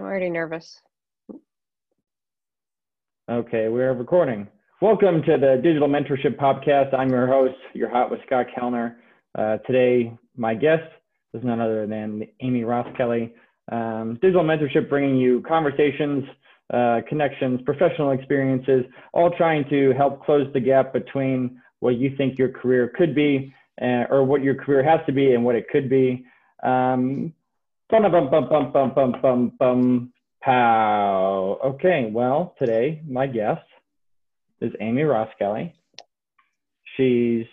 I'm already nervous. Okay, we're recording. Welcome to the Digital Mentorship Podcast. I'm your host, your hot with Scott Kellner. Uh, today, my guest is none other than Amy Roskelly. Um, digital Mentorship bringing you conversations, uh, connections, professional experiences, all trying to help close the gap between what you think your career could be uh, or what your career has to be and what it could be. Um, Bum, bum, bum, bum, bum, bum, bum, bum, pow. Okay, well, today my guest is Amy Roskelly. She's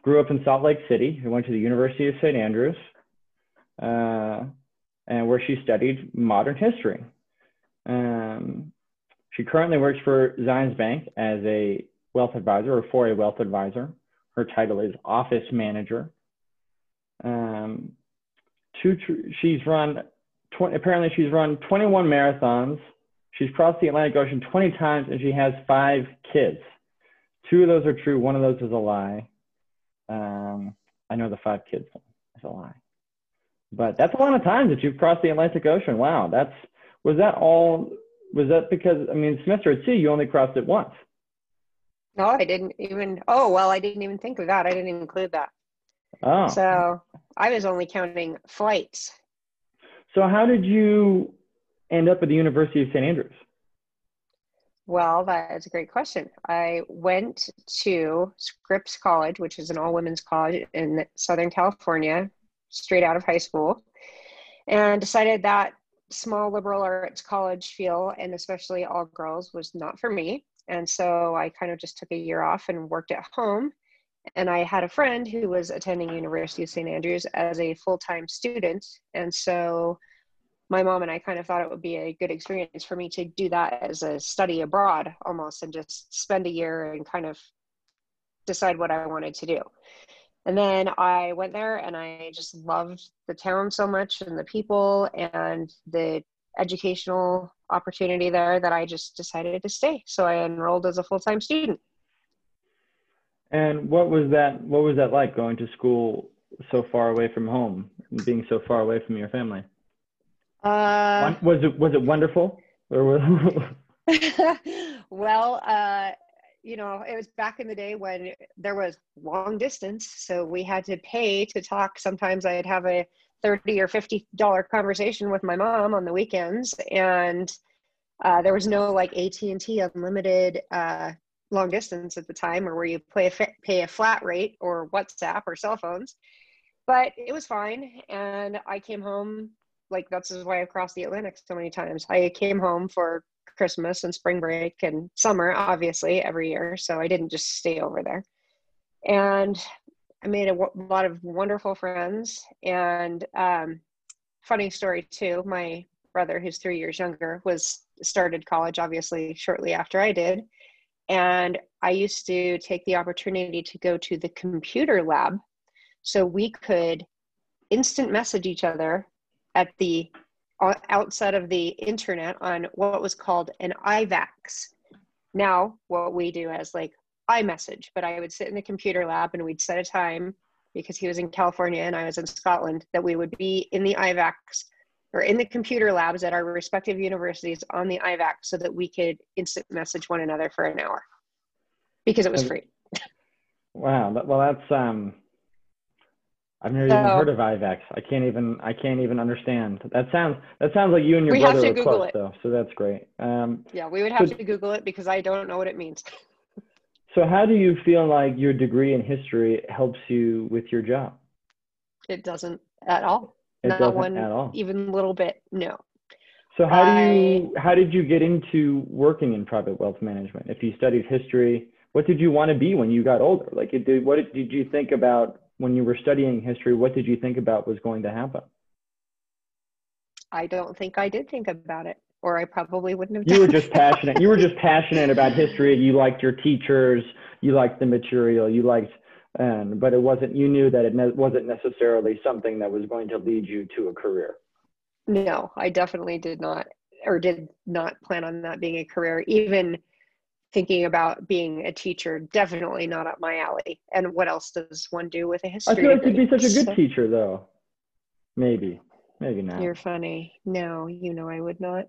grew up in Salt Lake City and went to the University of St. Andrews, uh, and where she studied modern history. Um, she currently works for Zions Bank as a wealth advisor or for a wealth advisor. Her title is office manager. Um, two, she's run, 20, apparently she's run 21 marathons. She's crossed the Atlantic Ocean 20 times and she has five kids. Two of those are true. One of those is a lie. Um, I know the five kids is a lie. But that's a lot of times that you've crossed the Atlantic Ocean. Wow. That's, was that all, was that because, I mean, semester at sea, you only crossed it once. No, I didn't even, oh, well, I didn't even think of that. I didn't include that. Oh. So I was only counting flights. So how did you end up at the University of St. Andrews? Well, that is a great question. I went to Scripps College, which is an all women's college in Southern California, straight out of high school, and decided that small liberal arts college feel, and especially all girls, was not for me. And so I kind of just took a year off and worked at home and I had a friend who was attending University of St. Andrews as a full-time student. And so my mom and I kind of thought it would be a good experience for me to do that as a study abroad almost and just spend a year and kind of decide what I wanted to do. And then I went there and I just loved the town so much and the people and the educational opportunity there that I just decided to stay. So I enrolled as a full-time student. And what was that? What was that like going to school so far away from home, and being so far away from your family? Uh, was it was it wonderful? Or was... well, uh, you know, it was back in the day when there was long distance, so we had to pay to talk. Sometimes I'd have a thirty or fifty dollar conversation with my mom on the weekends, and uh, there was no like AT and T unlimited uh, long distance at the time or where you pay a, pay a flat rate or WhatsApp or cell phones. But it was fine. And I came home, like, that's why I've crossed the Atlantic so many times. I came home for Christmas and spring break and summer, obviously, every year. So I didn't just stay over there. And I made a w- lot of wonderful friends. And um, funny story, too, my brother, who's three years younger, was started college obviously shortly after I did and I used to take the opportunity to go to the computer lab so we could instant message each other at the outside of the internet on what was called an IVAX. Now, what we do as like iMessage, but I would sit in the computer lab and we'd set a time because he was in California and I was in Scotland that we would be in the IVAX or in the computer labs at our respective universities on the IVAC so that we could instant message one another for an hour because it was free. Wow. Well, that's, um, I've never so, even heard of IVAX. I can't even, I can't even understand. That sounds, that sounds like you and your brother are Google close it. though. So that's great. Um, yeah, we would have so, to Google it because I don't know what it means. so how do you feel like your degree in history helps you with your job? It doesn't at all. It not one at all. even a little bit. No. So how do you how did you get into working in private wealth management? If you studied history, what did you want to be when you got older? Like, did, what did you think about when you were studying history? What did you think about was going to happen? I don't think I did think about it, or I probably wouldn't have. You were just passionate. You were just passionate about history. You liked your teachers. You liked the material. You liked and but it wasn't you knew that it ne- wasn't necessarily something that was going to lead you to a career no i definitely did not or did not plan on that being a career even thinking about being a teacher definitely not up my alley and what else does one do with a history i feel like you'd be such a good teacher though maybe Maybe not. You're funny. No, you know I would not.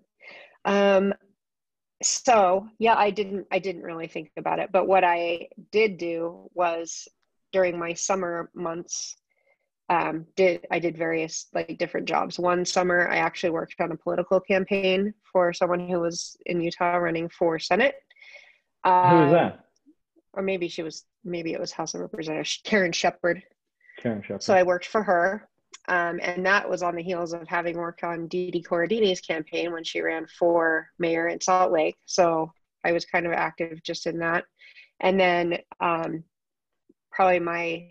Um, so yeah, I didn't. I didn't really think about it. But what I did do was during my summer months, um, did I did various like different jobs. One summer, I actually worked on a political campaign for someone who was in Utah running for Senate. Uh, who was that? Or maybe she was. Maybe it was House of Representatives Karen Shepherd. Karen Shepherd. So I worked for her um, and that was on the heels of having worked on Dee Dee Corradini's campaign when she ran for mayor in Salt Lake. So I was kind of active just in that. And then um, probably my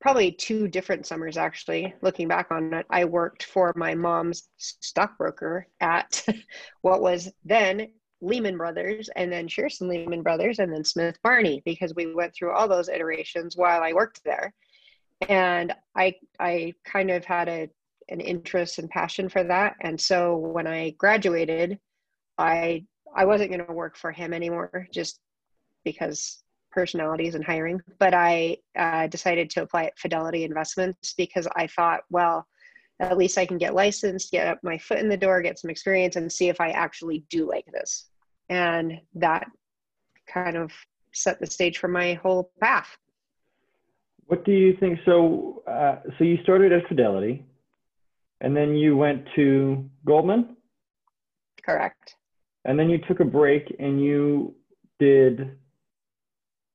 probably two different summers actually looking back on it. I worked for my mom's stockbroker at what was then lehman brothers and then shearson lehman brothers and then smith barney because we went through all those iterations while i worked there. And i i kind of had a an interest and passion for that. And so when i graduated i i wasn't going to work for him anymore just because personalities and hiring but i uh, decided to apply at fidelity investments because i thought well at least i can get licensed get my foot in the door get some experience and see if i actually do like this and that kind of set the stage for my whole path what do you think? So, uh, so you started at Fidelity, and then you went to Goldman. Correct. And then you took a break and you did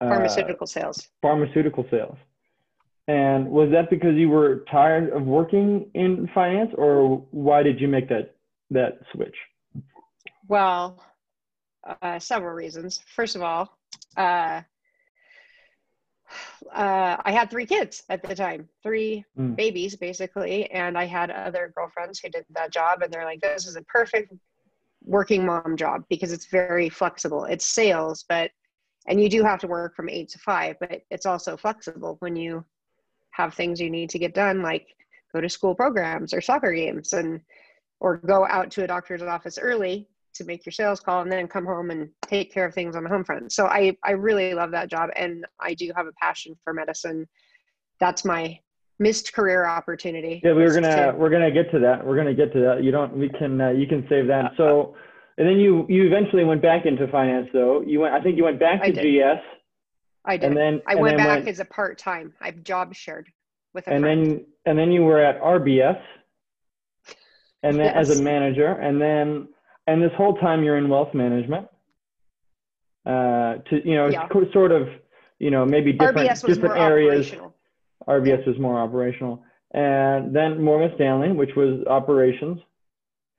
pharmaceutical sales. Pharmaceutical sales. And was that because you were tired of working in finance, or why did you make that that switch? Well, uh, several reasons. First of all, uh, uh, I had three kids at the time, three mm. babies basically, and I had other girlfriends who did that job, and they're like, "This is a perfect working mom job because it's very flexible. It's sales, but and you do have to work from eight to five, but it's also flexible when you have things you need to get done, like go to school programs or soccer games, and or go out to a doctor's office early to make your sales call and then come home and take care of things on the home front. So I I really love that job and I do have a passion for medicine. That's my missed career opportunity. Yeah, we are gonna to, we're gonna get to that. We're gonna get to that. You don't we can uh, you can save that. So and then you you eventually went back into finance though. You went I think you went back to GS. I did. And then I and went then back went, as a part time. I've job shared with a and friend. then and then you were at RBS and then yes. as a manager and then and this whole time you're in wealth management uh, to you know yeah. sort of you know maybe different different areas rbs was more operational and then morgan stanley which was operations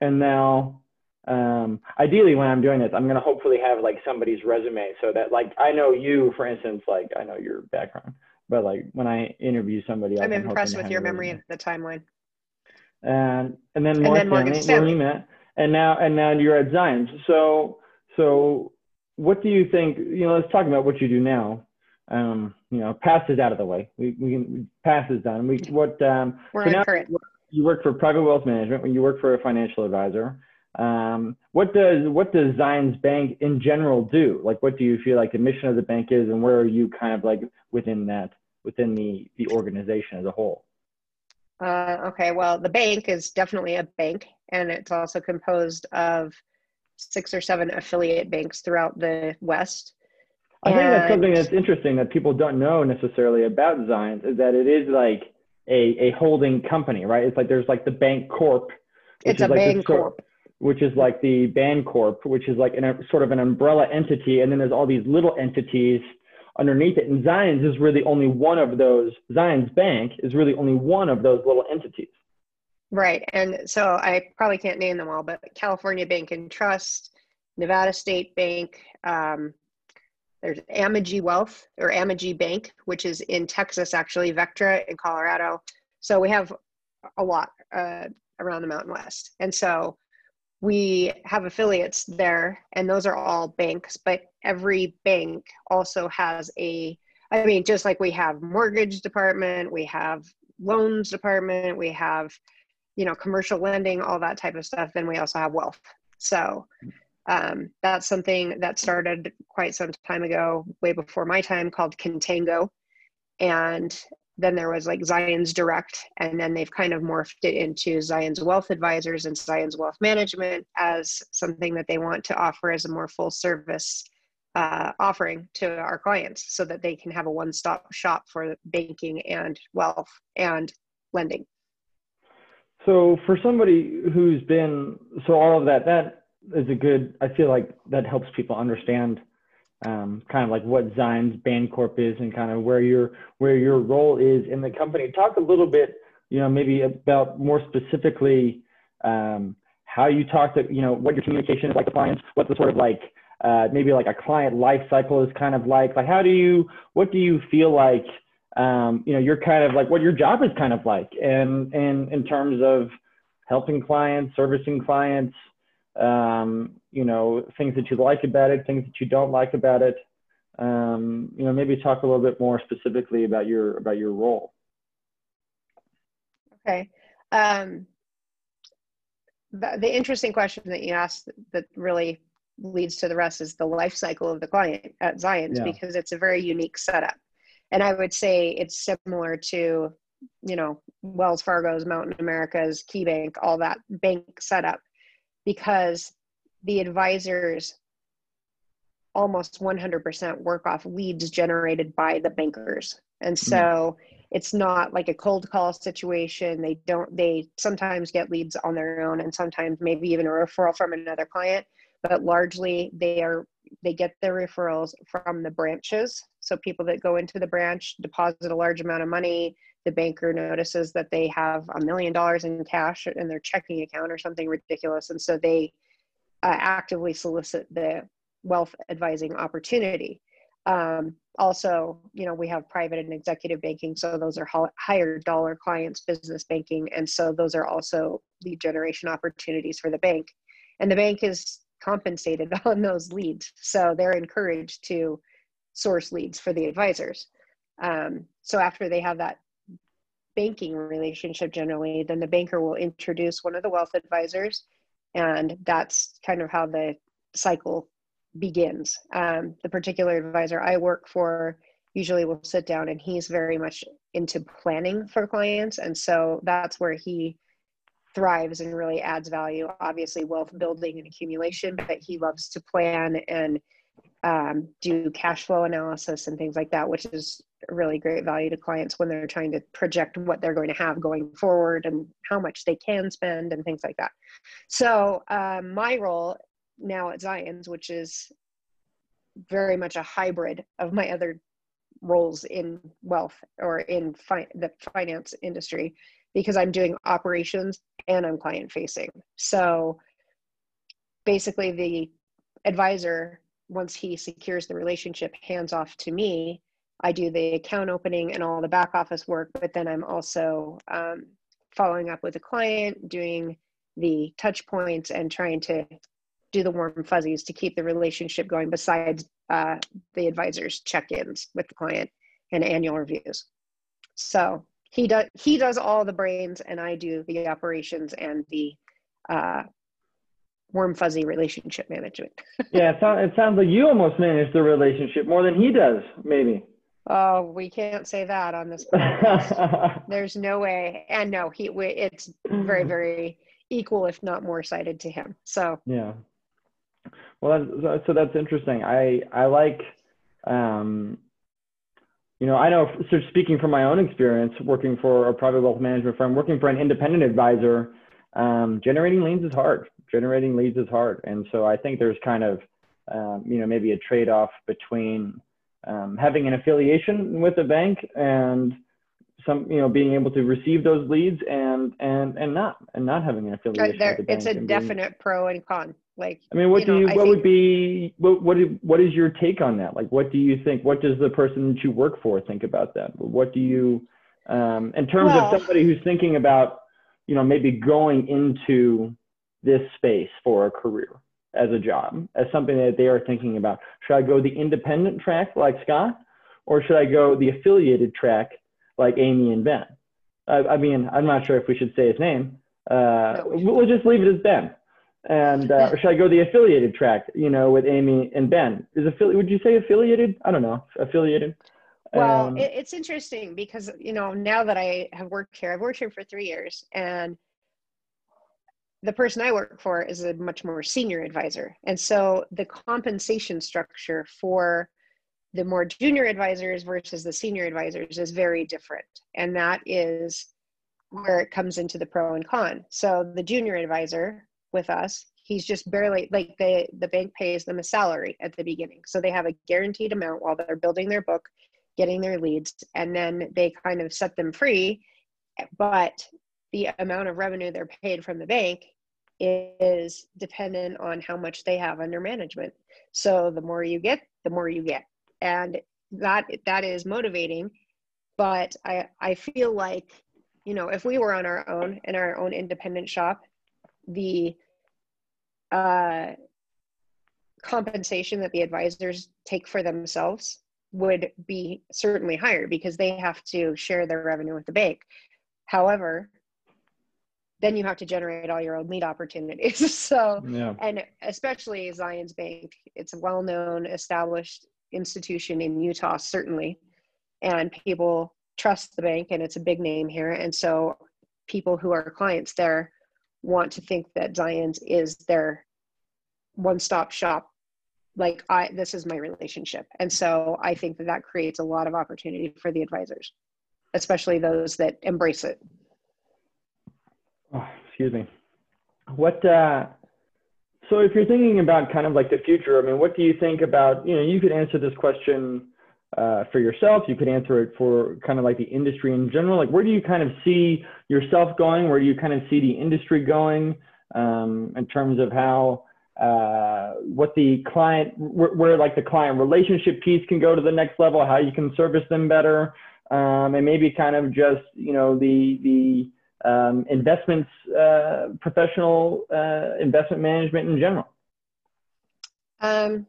and now um, ideally when i'm doing this i'm going to hopefully have like somebody's resume so that like i know you for instance like i know your background but like when i interview somebody i'm impressed with your memory of the timeline and and then morgan, and then morgan stanley, stanley. met and now and now you're at Zions. So so what do you think? You know, let's talk about what you do now. Um, you know, pass is out of the way. We we can pass is done. We what um We're so now you work for private wealth management when you work for a financial advisor. Um, what does what does Zions Bank in general do? Like, what do you feel like the mission of the bank is, and where are you kind of like within that within the the organization as a whole? Uh, okay, well, the bank is definitely a bank, and it's also composed of six or seven affiliate banks throughout the West. I think that's something that's interesting that people don't know necessarily about Zions is that it is like a, a holding company, right? It's like there's like the Bancorp. It's a like Bancorp. Which is like the Bancorp, which is like a, sort of an umbrella entity, and then there's all these little entities underneath it. And Zions is really only one of those, Zions Bank is really only one of those little entities. Right. And so I probably can't name them all, but California Bank and Trust, Nevada State Bank, um, there's Amegy Wealth or Amegy Bank, which is in Texas, actually, Vectra in Colorado. So we have a lot uh, around the Mountain West. And so we have affiliates there and those are all banks but every bank also has a i mean just like we have mortgage department we have loans department we have you know commercial lending all that type of stuff then we also have wealth. So um, that's something that started quite some time ago way before my time called contango. And then there was like Zions Direct, and then they've kind of morphed it into Zions Wealth Advisors and Zions Wealth Management as something that they want to offer as a more full service uh, offering to our clients so that they can have a one stop shop for banking and wealth and lending. So, for somebody who's been, so all of that, that is a good, I feel like that helps people understand um, kind of like what Zions Bancorp is and kind of where your where your role is in the company. Talk a little bit, you know, maybe about more specifically um, how you talk to, you know, what your communication is like to clients, what the sort of like uh, maybe like a client life cycle is kind of like. Like how do you, what do you feel like, um, you know, you're kind of like what your job is kind of like, and and in terms of helping clients, servicing clients, um, you know, things that you like about it, things that you don't like about it. Um, you know, maybe talk a little bit more specifically about your about your role. Okay. Um, the, the interesting question that you asked that really leads to the rest is the life cycle of the client at Zions yeah. because it's a very unique setup. And I would say it's similar to, you know, Wells Fargo's, Mountain America's, KeyBank, all that bank setup because the advisors almost 100% work off leads generated by the bankers. And so mm. it's not like a cold call situation. They don't, they sometimes get leads on their own and sometimes maybe even a referral from another client, but largely they are, they get their referrals from the branches. So people that go into the branch deposit a large amount of money, the banker notices that they have a million dollars in cash in their checking account or something ridiculous and so they uh, actively solicit the wealth advising opportunity. Um, also you know we have private and executive banking so those are higher dollar clients business banking and so those are also lead generation opportunities for the bank. And the bank is compensated on those leads so they're encouraged to source leads for the advisors. Um, so after they have that banking relationship generally, then the banker will introduce one of the wealth advisors, and that's kind of how the cycle begins. Um, the particular advisor I work for usually will sit down and he's very much into planning for clients, and so that's where he thrives and really adds value. Obviously, wealth building and accumulation, but he loves to plan and um, do cash flow analysis and things like that, which is really great value to clients when they're trying to project what they're going to have going forward and how much they can spend and things like that. So, um, my role now at Zions, which is very much a hybrid of my other roles in wealth or in fi- the finance industry, because I'm doing operations and I'm client facing. So, basically, the advisor once he secures the relationship hands off to me i do the account opening and all the back office work but then i'm also um, following up with the client doing the touch points and trying to do the warm fuzzies to keep the relationship going besides uh, the advisors check-ins with the client and annual reviews. So he does he does all the brains and i do the operations and the uh, warm fuzzy relationship management. yeah, it, sound, it sounds like you almost manage the relationship more than he does, maybe. Oh, we can't say that on this. Podcast. There's no way, and no, he. It's very, very equal, if not more, sided to him. So yeah. Well, that's, so that's interesting. I I like, um, you know, I know. So speaking from my own experience, working for a private wealth management firm, working for an independent advisor, um, generating leads is hard generating leads is hard. And so I think there's kind of, um, you know, maybe a trade off between um, having an affiliation with a bank and some, you know, being able to receive those leads and, and, and not, and not having an affiliation. There, with it's a definite being, pro and con. Like, I mean, what you do know, you, what think, would be, what, what, is, what is your take on that? Like, what do you think, what does the person that you work for think about that? What do you, um, in terms well, of somebody who's thinking about, you know, maybe going into this space for a career as a job, as something that they are thinking about. Should I go the independent track like Scott, or should I go the affiliated track like Amy and Ben? I, I mean, I'm not sure if we should say his name. Uh, we'll just leave it as Ben. And uh, or should I go the affiliated track? You know, with Amy and Ben. Is affiliate? Would you say affiliated? I don't know. Affiliated. Well, um, it, it's interesting because you know now that I have worked here, I've worked here for three years, and the person I work for is a much more senior advisor, and so the compensation structure for the more junior advisors versus the senior advisors is very different, and that is where it comes into the pro and con. So the junior advisor with us he's just barely like the the bank pays them a salary at the beginning. So they have a guaranteed amount while they're building their book getting their leads and then they kind of set them free but the amount of revenue they're paid from the bank is dependent on how much they have under management so the more you get the more you get and that that is motivating but i i feel like you know if we were on our own in our own independent shop the uh, compensation that the advisors take for themselves would be certainly higher because they have to share their revenue with the bank. However, then you have to generate all your own lead opportunities. so, yeah. and especially Zions Bank, it's a well known, established institution in Utah, certainly. And people trust the bank, and it's a big name here. And so, people who are clients there want to think that Zions is their one-stop shop like i this is my relationship and so i think that that creates a lot of opportunity for the advisors especially those that embrace it excuse me what uh so if you're thinking about kind of like the future i mean what do you think about you know you could answer this question uh, for yourself. You could answer it for kind of like the industry in general. Like, where do you kind of see yourself going? Where do you kind of see the industry going um, in terms of how uh, what the client, where, where, like the client relationship piece can go to the next level, how you can service them better, um, and maybe kind of just you know the the um, investments, uh, professional uh, investment management in general. Um,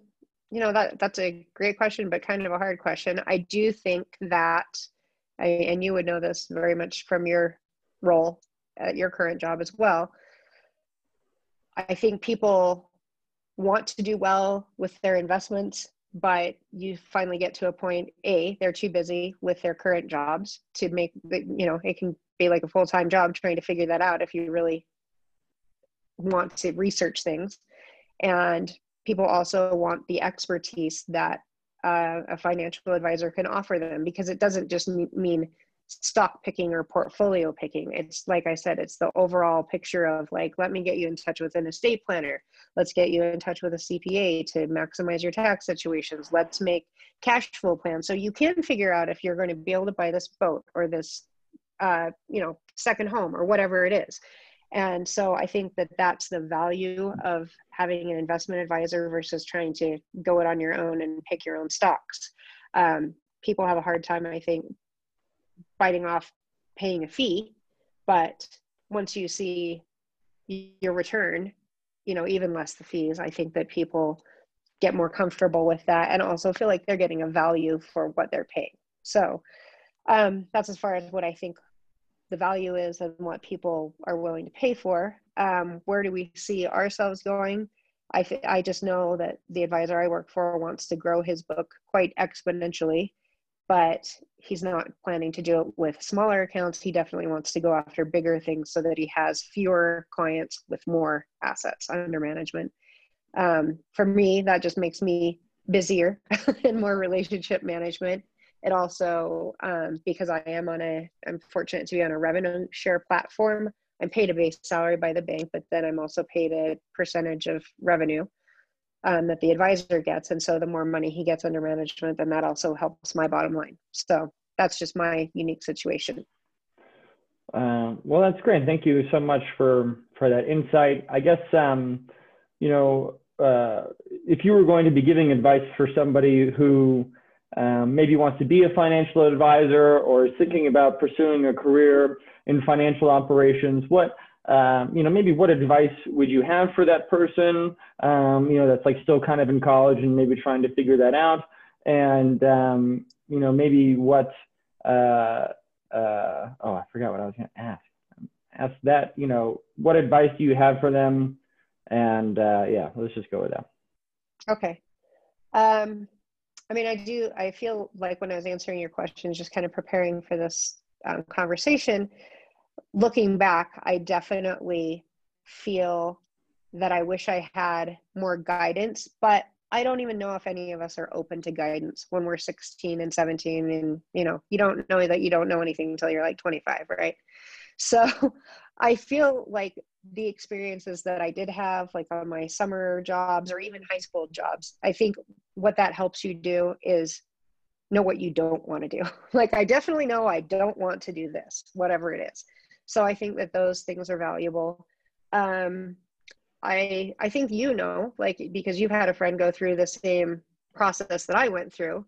you know that that's a great question but kind of a hard question. I do think that and you would know this very much from your role at your current job as well. I think people want to do well with their investments but you finally get to a point a they're too busy with their current jobs to make you know it can be like a full-time job trying to figure that out if you really want to research things. And people also want the expertise that uh, a financial advisor can offer them because it doesn't just mean stock picking or portfolio picking. It's like i said it's the overall picture of like let me get you in touch with an estate planner. Let's get you in touch with a cpa to maximize your tax situations. Let's make cash flow plans. So you can figure out if you're going to be able to buy this boat or this uh, you know second home or whatever it is. And so I think that that's the value of having an investment advisor versus trying to go it on your own and pick your own stocks. Um, people have a hard time, I think, biting off paying a fee, but once you see your return, you know, even less the fees, I think that people get more comfortable with that and also feel like they're getting a value for what they're paying. So um, that's as far as what I think the value is and what people are willing to pay for. Um, where do we see ourselves going? I, th- I just know that the advisor I work for wants to grow his book quite exponentially, but he's not planning to do it with smaller accounts. He definitely wants to go after bigger things so that he has fewer clients with more assets under management. Um, for me, that just makes me busier and more relationship management it also, um, because I am on a, I'm fortunate to be on a revenue share platform. I'm paid a base salary by the bank, but then I'm also paid a percentage of revenue um, that the advisor gets. And so the more money he gets under management, then that also helps my bottom line. So that's just my unique situation. Uh, well, that's great. Thank you so much for for that insight. I guess um, you know uh, if you were going to be giving advice for somebody who um, maybe wants to be a financial advisor or is thinking about pursuing a career in financial operations, what um, you know, maybe what advice would you have for that person? Um, you know, that's like still kind of in college and maybe trying to figure that out, and um, you know, maybe what uh, uh, oh, I forgot what I was going to ask. Ask that, you know, what advice do you have for them? And uh, yeah, let's just go with that. Okay. Um, I mean, I do, I feel like when I was answering your questions, just kind of preparing for this um, conversation, looking back, I definitely feel that I wish I had more guidance, but I don't even know if any of us are open to guidance when we're 16 and 17 and you know, you don't know that you don't know anything until you're like 25, right? So I feel like the experiences that I did have like on my summer jobs or even high school jobs, I think what that helps you do is know what you don't want to do. like I definitely know I don't want to do this, whatever it is. So I think that those things are valuable. Um, I I think you know, like because you've had a friend go through the same process that I went through.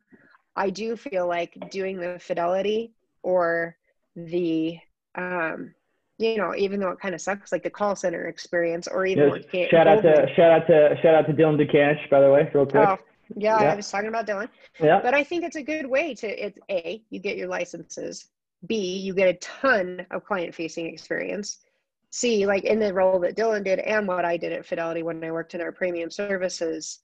I do feel like doing the fidelity or the um, you know, even though it kind of sucks, like the call center experience, or even yes. shout out to shout out to shout out to Dylan Ducanish, by the way, real quick. Oh, yeah, yeah, I was talking about Dylan. Yeah. But I think it's a good way to it's a you get your licenses. B you get a ton of client facing experience. C like in the role that Dylan did and what I did at Fidelity when I worked in our premium services,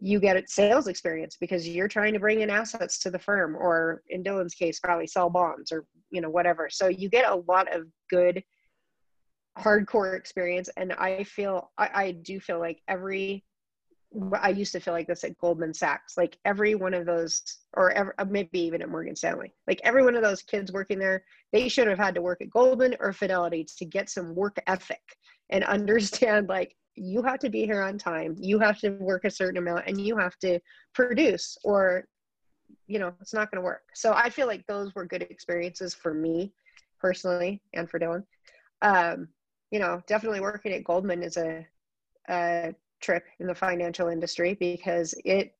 you get sales experience because you're trying to bring in assets to the firm, or in Dylan's case, probably sell bonds or you know whatever. So you get a lot of good hardcore experience, and I feel I, I do feel like every I used to feel like this at Goldman Sachs. Like every one of those, or uh, maybe even at Morgan Stanley, like every one of those kids working there, they should have had to work at Goldman or Fidelity to get some work ethic and understand like you have to be here on time, you have to work a certain amount, and you have to produce, or you know, it's not going to work. So I feel like those were good experiences for me personally and for Dylan. Um, you know, definitely working at Goldman is a, a trip in the financial industry because it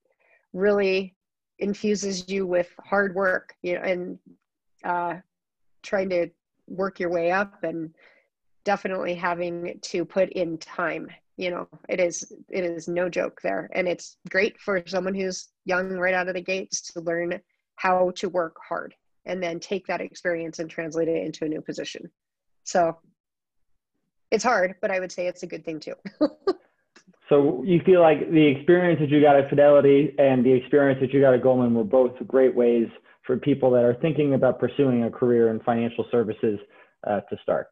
really infuses you with hard work you know and uh, trying to work your way up and definitely having to put in time you know it is it is no joke there. And it's great for someone who's young right out of the gates to learn how to work hard and then take that experience and translate it into a new position. So it's hard but i would say it's a good thing too So you feel like the experience that you got at Fidelity and the experience that you got at Goldman were both great ways for people that are thinking about pursuing a career in financial services uh, to start.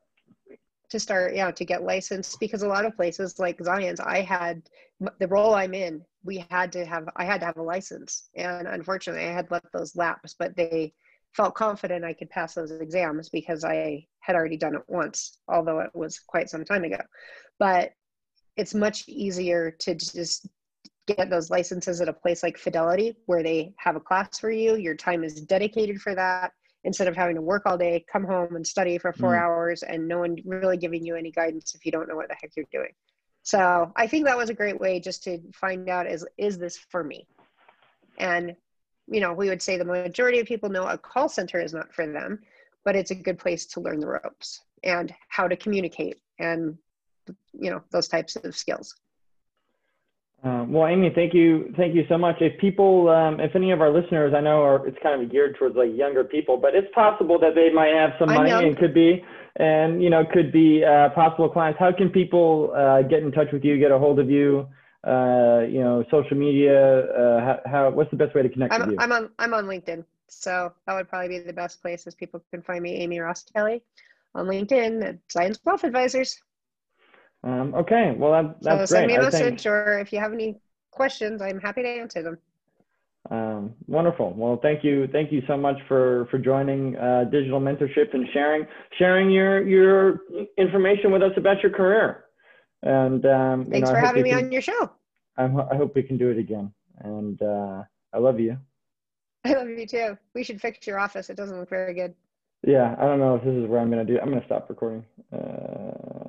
To start, yeah, to get licensed because a lot of places like Zions, I had the role I'm in. We had to have, I had to have a license, and unfortunately, I had let those lapse. But they felt confident I could pass those exams because I had already done it once, although it was quite some time ago. But it's much easier to just get those licenses at a place like Fidelity where they have a class for you. Your time is dedicated for that instead of having to work all day, come home and study for four mm. hours and no one really giving you any guidance if you don't know what the heck you're doing. So I think that was a great way just to find out is is this for me? And you know, we would say the majority of people know a call center is not for them, but it's a good place to learn the ropes and how to communicate and you know those types of skills um, well, Amy, thank you, thank you so much. If people, um, if any of our listeners, I know are, it's kind of geared towards like younger people, but it's possible that they might have some money and could be, and you know, could be uh, possible clients. How can people uh, get in touch with you, get a hold of you? Uh, you know, social media. Uh, how, how, what's the best way to connect I'm, with you? I'm on, I'm on LinkedIn, so that would probably be the best place, as people can find me, Amy Roskelly, on LinkedIn at Zions Wealth Advisors. Um, okay, well that, that's so send great. me a message, or if you have any questions, I'm happy to answer them. Um, wonderful. Well, thank you, thank you so much for for joining uh, Digital Mentorship and sharing sharing your your information with us about your career. And um, thanks you know, for having me can, on your show. I, I, hope we can do it again. And uh, I love you. I love you too. We should fix your office. It doesn't look very good. Yeah, I don't know if this is where I'm gonna do. I'm gonna stop recording. Uh,